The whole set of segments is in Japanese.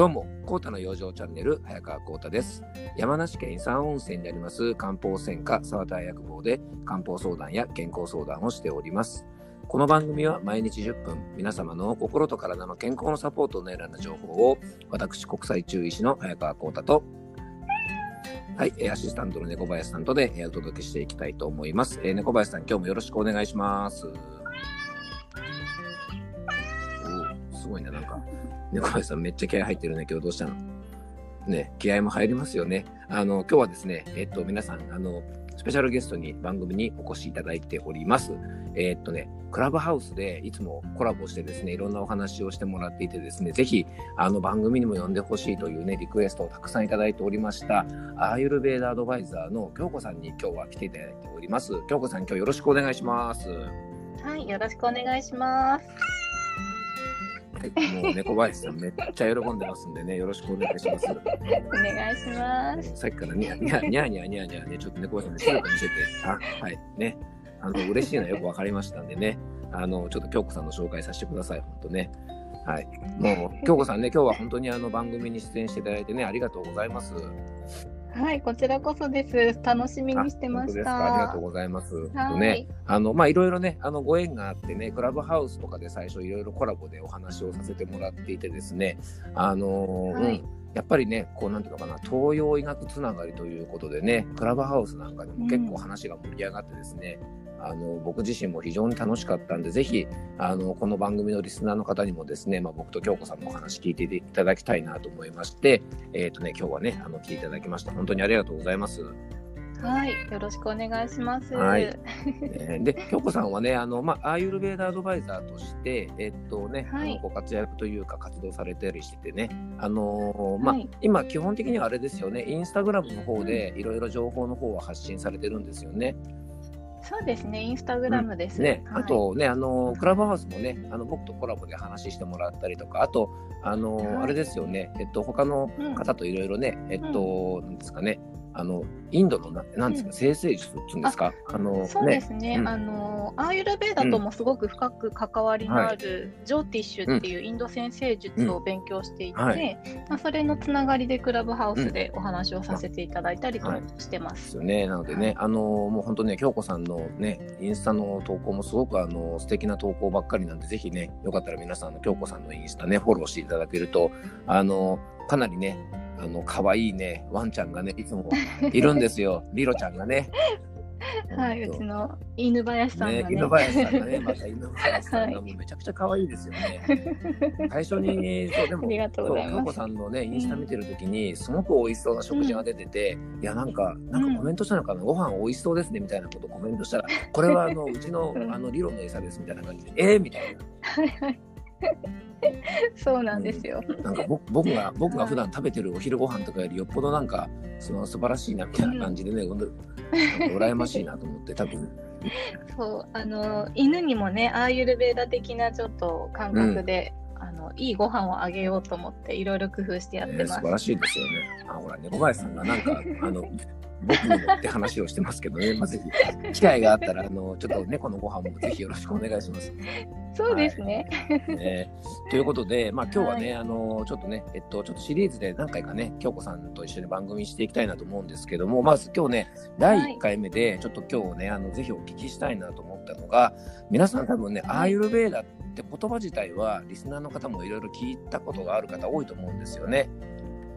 どうも、コータの養生チャンネル、早川コータです。山梨県伊山温泉にあります漢方専科沢田薬房で漢方相談や健康相談をしております。この番組は毎日10分、皆様の心と体の健康のサポートを狙うな情報を、私、国際中医師の早川コータと、はい、アシスタントの猫林さんとで、お届けしていきたいと思います。えー猫林さん、今日もよろしくお願いします。おすごいね、なんか、猫林さんめっちゃ気合入ってるね、今日どどうしたの？ね、気合も入りますよね。あの、今日はですね、えっと、皆さん、あの、スペシャルゲストに番組にお越しいただいております。えっとね、クラブハウスでいつもコラボしてですね、いろんなお話をしてもらっていてですね、ぜひ、あの番組にも呼んでほしいというね、リクエストをたくさんいただいておりました、アーユルベーダアドバイザーの京子さんに今日は来ていただいております。京子さん、今日よろしくお願いします。はい、よろしくお願いします。はい、もう猫林さんめっちゃ喜んでますんでね、よろしくお願いします。お願いします。さっきからニャニャニャニャニャニャね、ちょっと猫林さんに姿見せて、あ、はい、ね、あの、嬉しいのはよくわかりましたんでね、あの、ちょっと京子さんの紹介させてください、本当ね。はい。もう、京子さんね、今日は本当にあの番組に出演していただいてね、ありがとうございます。はい、こちらこそです。楽しみにしてまし本当ですかありがとたう。ございます。はいね、あの、まあ、いろいろね、あの、ご縁があってね、クラブハウスとかで最初いろいろコラボでお話をさせてもらっていてですね、あのーはいうん、やっぱりね、こう、なんていうのかな、東洋医学つながりということでね、クラブハウスなんかでも結構話が盛り上がってですね、あの僕自身も非常に楽しかったんで、ぜひあのこの番組のリスナーの方にもですね、まあ、僕と京子さんのお話聞いていただきたいなと思いまして、えっ、とね、今日はね、あの聞いていただきました。本当にありがとうございます。はい、よろしくお願いします。はいえーで、京子さんはね、あの、まあ、アーユルベーダアドバイザーとして、えっとね、はいご活躍というか活動されたりしててね、あのーまあ、はい今基本的にはあれですよね、インスタグラムの方でいろいろ情報の方は発信されてるんですよね。そうですね、インスタグラムです。ね、はい。あ、とね、あの、クラブハウスもね、あの、僕とコラボで話してもらったりとか、あと、あの、はい。あれですよね、えっと、他のうん方といろいろね、えっと、なんですかね、あの、インドのな、なんですか、うん生成術っていうんですか、あの、そうでね、すね、うんあのアーユルベーダともすごく深く関わりのある、ジョーティッシュっていうインド先生術を勉強していて、うん。はいまあ、それのつながりでクラブハウスでお話をさせていただいたりとはい。してま。ですすよね。なのでね、あのもう本当ね、京子さんのね、インスタの投稿もすごくあの素敵な投稿ばっかりなんで、ぜひね、よかったら皆さんの京子さんのインスタね、フォローしていただけると、あのかなりね、あの可愛いね、ワンちゃんがね、いつも いるんですよ。リロちゃんがね。はい、うちの犬林さんねが、ね。犬林さんがね、また犬林さんが もうめちゃくちゃ可愛いですよね。最初に、そう、でも、そう京子さんのね、インスタ見てるときに、すごく美味しそうな食事が出てて、いや、なんか、なんかコメントしたのかな、ご飯美味しそうですね、みたいなことをコメントしたら、これはあの、うちのう、んあの、リロの餌です、みたいな感じで、えー、みたいはいはい。そうなんですよ。な。なんか僕僕が、僕が普段食べてるお昼ご飯とかよりよっぽどなんか、その素晴らしいな、みたいな感じでね、ほん羨ましいなと思って、多分、そう、あの犬にもね、アーユルベーダ的なちょっと感覚で、あのいいご飯をあげようと思っていろいろ工夫してやってます。えー素晴らしいですよね。あ、ほら、猫林さんがなんか、あの、僕にもって話をしてますけどね、まあ、ぜひ、機会があったら、あの、ちょっと猫のご飯もぜひよろしくお願いします。そうですね。ね、ということで、まあ、今日はね、はあの、ちょっとね、えっと、ちょっとシリーズで何回かね、京子さんと一緒に番組していきたいなと思うんですけども、まず今日ね、第1回目で、ちょっと今日ね、あの、ぜひお聞きしたいなと思ったのが、皆さん多分ね、アーユルベーダって言葉自体は、リスナーの方もいろいろ聞いたことがある方多いと思うんですよね。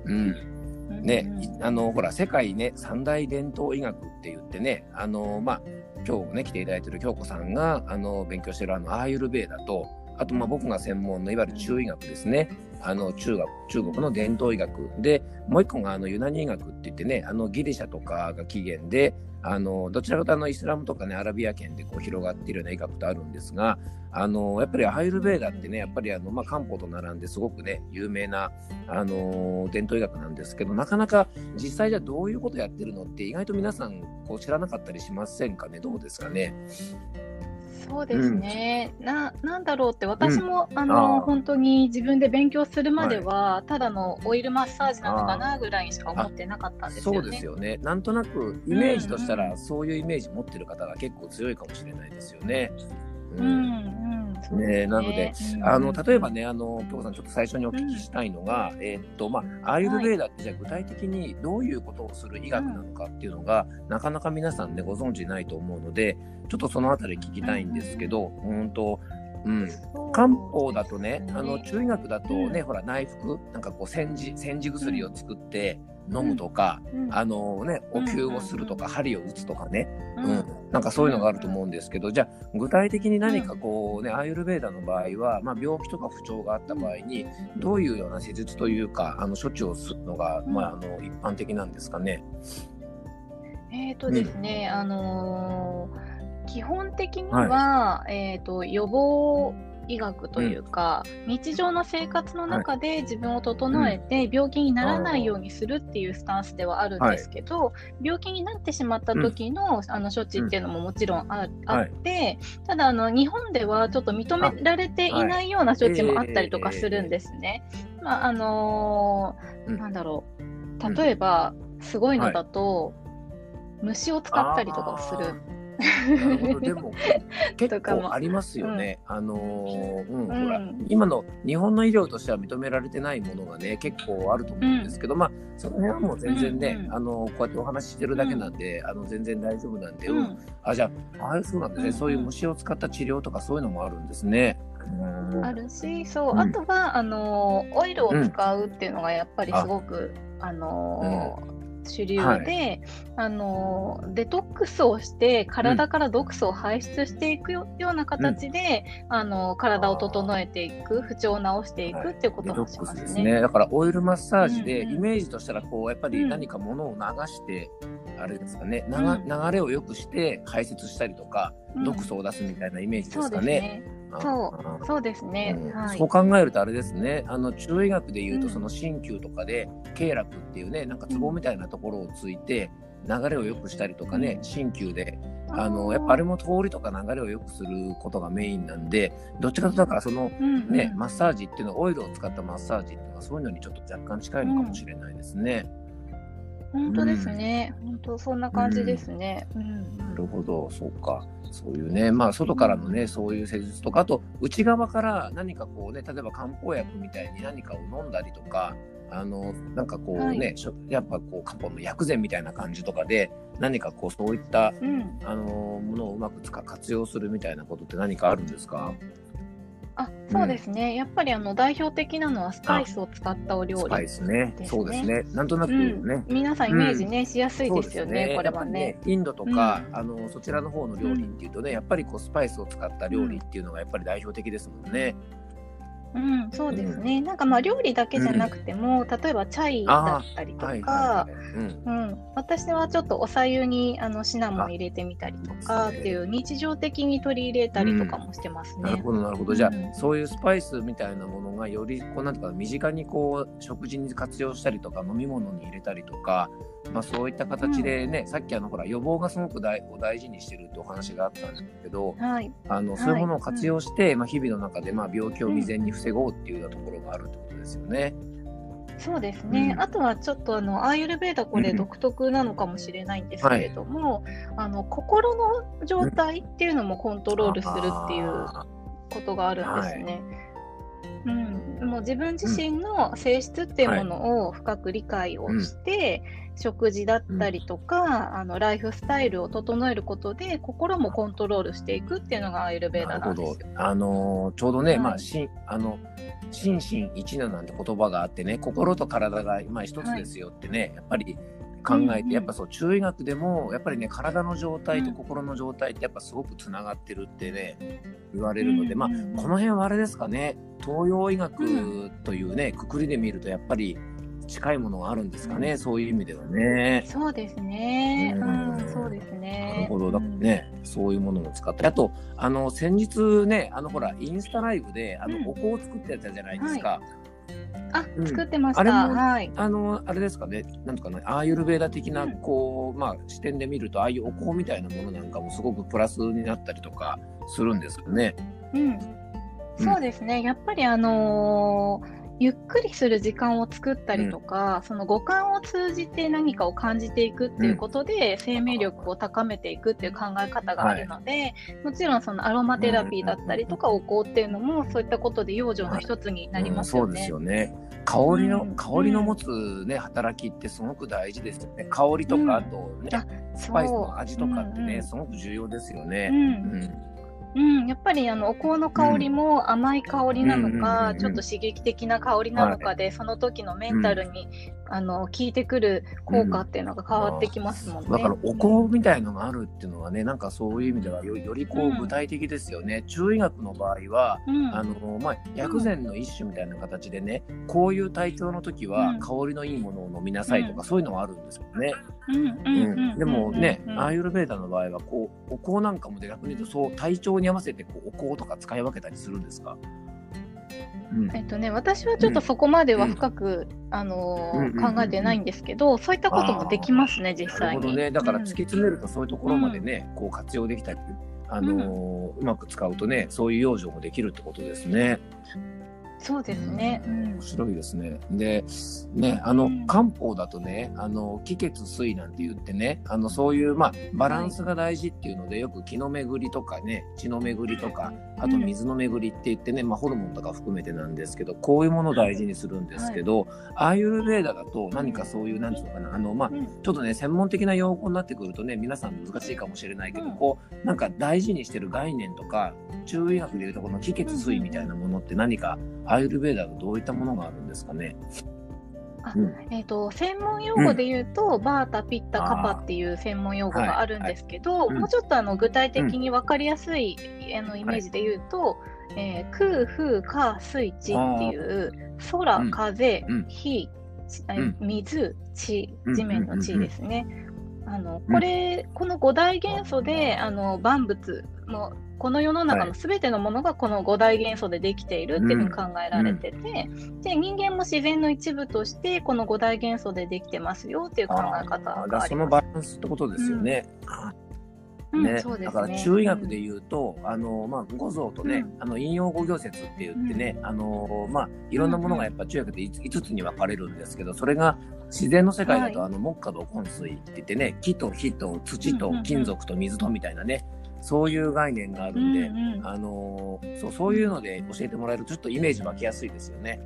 うん。ね、いあのほら世界ね三大伝統医学って言ってねあのまあ今日ね来ていただいてる京子さんがあの勉強してるあのアーユルベーダとあとまあ僕が専門のいわゆる中医学ですねあの中学中国の伝統医学。でもう一個があのユナニ医学って言ってねあのギリシャとかが起源であのどちらかというとイスラムとかねアラビア圏でこう広がっているような医学とあるんですがあのやっぱりアーユルベーダってねやっぱりあの、まあ、漢方と並んですごくね有名なあの伝統医学なんですけどなかなか実際じゃどういうことやってるのって意外と皆さんこう知らなかったりしませんかね？どうですかね？そうですね、ななんだろうって私も、ああのー本当に自分で勉強するまでは、ただのオイルマッサージなのかなぐらいにしか思ってなかったんですよね。そうですよね。なんとなくイメージとしたら、うんうんそういうイメージ持ってる方が結構強いかもしれないですよね。うんうん、ね。ね、なので、あの例えばね、あの京子さん、ちょっと最初にお聞きしたいのが、うん、えー、っとまあ、アーユルベーダってじゃあ具体的にどういうことをする医学なのかっていうのが、うん、なかなか皆さんねご存知ないと思うので、ちょっとそのあたり聞きたいんですけど、うん、うんとうん、漢方だとね、あの中医学だとね、ほら内服なんかこう煎じ煎じ薬を作って、飲むとか、うん、あのね、お灸をするとか、針を打つとかね、うん、なんかそういうのがあると思うんですけど、じゃあ、具体的に何かこうね、アーユルベーダの場合は、まあ、病気とか不調があった場合に、どういうような施術というか、あの、処置をするのが、まあ、あの、一般的なんですかね？えっ、とですね、あのー、基本的には、はい、えっ、と、予防医学というか、うん、日常の生活の中で自分を整えて病気にならないようにするっていうスタンスではあるんですけど、はい、病気になってしまった時の,、あの処置っていうのももちろんあ,、あって、ただあの日本ではちょっと認められていないような処置もあったりとかするんですね。まああのー、なんだろう。例えば、すごいのだと、虫を使ったりとかをする。なるほど、でも、結構ありますよね。うん、あのー、うん、ほら、今の日本の医療としては認められてないものがね、結構あると思うんですけど、うん、まあ、その辺はもう全然ね、うん、あの、こうやってお話ししてるだけなんで、あの、全然大丈夫なんで、うん。あ、じゃあ、あそうなんですね、そういう虫を使った治療とかそういうのもあるんですね。あるし、そう、あとは、あの、オイルを使うっていうのがやっぱりすごく、あの主流で、はい、あのデトックスをして体から毒素を排出していくよ,、うな形で、うん、あの体を整えていく不調を治していくっていうこともしますね。はいすね、だからオイルマッサージで、イメージとしたらこうやっぱり何かものを流して、うん、あれですかね、流れを良くして排泄したりとか、毒素を出すみたいなイメージですかね。そう、そうですね、うん。はい、そう考えるとあれですね、あの中医学でいうと、その鍼灸とかで、経絡っていうね、なんかツボみたいなところをついて、流れを良くしたりとかね、鍼灸で、あの、やっぱあれも通りとか流れを良くすることがメインなんで、どっちかというと、だからそのね、マッサージっていうのは、オイルを使ったマッサージっていうのは、そういうのにちょっと若干近いのかもしれないですね。本当ですね、本当そんな感じですね。なるほど、そうか。そういうね、まあ、外からのね、そういう施術とか、あと、内側から何かこうね、例えば漢方薬みたいに何かを飲んだりとか、あの、なんかこうね、はい、やっぱこう、漢方の薬膳みたいな感じとかで、何かこう、そういった、うん、あの、ものをうまく使活用するみたいなことって何かあるんですか？あ、そうですね。うん、やっぱりあの代表的なのはスパイスを使ったお料理、ね、スパイスね。そうですね。なんとなくね。うん、皆さんイメージね、うん、しやすいですよね。ねこれはね、ね、インドとか、あのそちらの方の料理っていうとね、やっぱりこうスパイスを使った料理っていうのがやっぱり代表的ですもんね。うん、そうですね。なんかまあ料理だけじゃなくても、例えばチャイだったりとか、うん、私はちょっとおさゆにあのシナモン入れてみたりとかっていう日常的に取り入れたりとかもしてますね。なるほどなるほど。じゃあ、そういうスパイスみたいなものがよりこうなんとか身近にこう食事に活用したりとか飲み物に入れたりとか、まあ、そういった形でね、うん、さっきあのほら予防がすごく大お大事にしてるってお話があったんですけど、はい、あのそういうものを活用して、はい、まあ、日々の中でまあ病気を未然に防ごうっていうようなところがあるってことですよね。そうですね、うん、あとはちょっとあのアーユルベーダこれ独特なのかもしれないんですけれども、はい、あの心の状態っていうのもコントロールするっていうことがあるんですね。うん、もう自分自身の性質っていうものを深く理解をして、食事だったりとか、うん、あのライフスタイルを整えることで心もコントロールしていくっていうのがアイルベーダなんですよ。あのー、ちょうどね、はい、まあしあの心身一ななんて言葉があってね心と体がまあ一つですよってね、はい、やっぱり考えて、やっぱそう中医学でもやっぱりね体の状態と心の状態ってやっぱすごくつながってるってね言われるので、まあこの辺はあれですかね東洋医学というねくくりで見るとやっぱり近いものがあるんですかね、そういう意味ではね。そうですね。うん、そうですね。なるほど、だね、うん、そういうものを使って、あと、あの、先日ね、あの、ほら、インスタライブで、あの、お香を作ってたじゃないですか。はいあ、うん、作ってました。はい。あの、あれですかね、なんとかね、アーユルベーダ的な、こう、うん、まあ、視点で見ると、ああいうお香みたいなものなんかもすごくプラスになったりとかするんですかね。うん。そうですね。やっぱりあのーゆっくりする時間を作ったりとか、うん、その五感を通じて何かを感じていくっていうことで、うん、生命力を高めていくっていう考え方があるので、はい、もちろんそのアロマテラピーだったりとかお香っていうのもそういったことで養生の一つになりますよね。そうですよね。香りの、香りの持つね働きってすごく大事ですよね。香りとかあとね、スパイスの味とかってね、すごく重要ですよね。うんうん、やっぱりあのお香の香りも甘い香りなのか、ちょっと刺激的な香りなのかで、はい、その時のメンタルに、うん、あの効いてくる効果っていうのが変わってきますもんね。だからお香みたいのがあるっていうのはね、なんかそういう意味ではよよりこう具体的ですよね。中医学の場合は、あのまあ、薬膳の一種みたいな形でね、こういう体調の時は香りのいいものを飲みなさいとか、そういうのはあるんですよね。でもね、アーユルベーダの場合はこうお香なんかもで逆に言うとそう体調に合わせてこうお香とか使い分けたりするんですか、うん、えっとね、私はちょっとそこまでは深く、うん、あのー、考えてないんですけど、そういったこともできますね、実際に。なるほどね。だから突き詰めるとそういうところまでね、こう活用できたり、あのー、うまく使うとね、そういう養生もできるってことですね。そうですね、うん、面白いですね。で、ね、あの、漢方だとね、あの、気血水なんて言ってね、あの、そういう、まあ、バランスが大事っていうので、よく気の巡りとかね、血の巡りとか、あと水の巡りって言ってね、まあ、ホルモンとか含めてなんですけど、こういうものを大事にするんですけど、アーユルベーダだと何かそういう、なんていうのかな、あの、まあ、ちょっとね、専門的な用語になってくるとね、皆さん難しいかもしれないけど、こう、なんか大事にしてる概念とか、中医学でいうとこの気血水みたいなものって何かアイルベーダーのどういったものがあるんですかね？あえーと、専門用語で言うと、うん、バータ、ピッタ、カパっていう専門用語があるんですけど、はい。はい、もうちょっとあの具体的に分かりやすい、うん、あのイメージで言うと、はい、えー、空、風、火、水、地っていう空、風、火、水、地、地面の地ですね。あのこれ、この五大元素であの万物もこの世の中のすべてのものがこの五大元素でできているっていうふうに考えられてて、うん、で人間も自然の一部としてこの五大元素でできてますよっていう考え方があ。そのバランスってことですよね。うん、ね、うんね、だから中医学で言うと、あのまあ、五臓とね、あの陰陽五行説って言ってね、あのまあ、いろんなものがやっぱ中医学で 5, つに分かれるんですけど、それが自然の世界だと、あの木火土金水って言ってね木と火と土と金属と水とみたいなね、そういう概念があるんで、うんうん、あのそうそういうので教えてもらえるとちょっとイメージ湧きやすいですよね。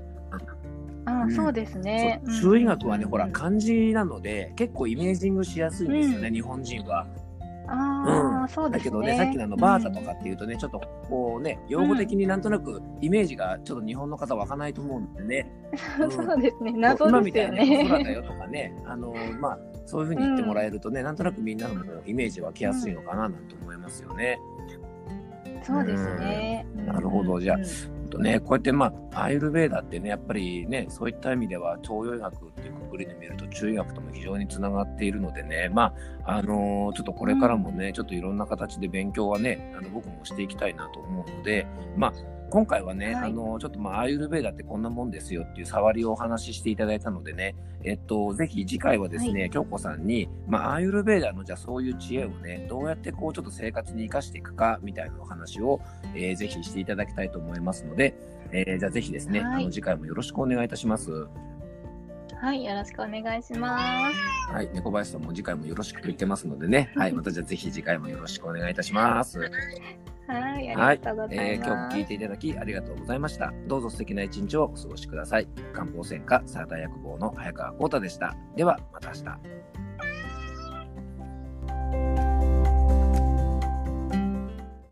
あ、うん、そうですね。中医学はね、ほら漢字なので結構イメージングしやすいんですよね、日本人は。ああ、そうですね。だけどね、さっきのあのバータとかっていうとね、ちょっとこうね、用語的になんとなくイメージがちょっと日本の方湧かないと思うんでね。そうですね、謎ですよね。今みたいな空だよとかね、あのまあそういうふうに言ってもらえるとね、なんとなくみんなのイメージ湧きやすいのかななんて思いますよね。そうですね。なるほど、じゃあ。とね、こうやってまあ、アイルベーダってね、やっぱりね、そういった意味では、東洋医学っていうくくりで見ると、中医学とも非常につながっているのでね、まあ、あのー、ちょっとこれからもね、うん、ちょっといろんな形で勉強はね、あの僕もしていきたいなと思うので、まあ、今回はね、はい、あの、ちょっとまあ、アーユルベーダってこんなもんですよっていう触りをお話ししていただいたのでね、えっと、ぜひ次回はですね、はい、京子さんに、まあ、アーユルベーダのじゃあそういう知恵をね、どうやってこうちょっと生活に生かしていくかみたいなお話を、えー、ぜひしていただきたいと思いますので、えー、じゃあぜひですね、はい、あの次回もよろしくお願いいたします。はい、よろしくお願いします。はい、猫林さんも次回もよろしくと言ってますのでね、はい、またじゃあぜひ次回もよろしくお願いいたします。はい、ありがとうございます。はい、えー、今日も聞いていただきありがとうございました。どうぞ素敵な一日をお過ごしください。漢方専科サラダ薬房の早川幸太でした。では、また明日。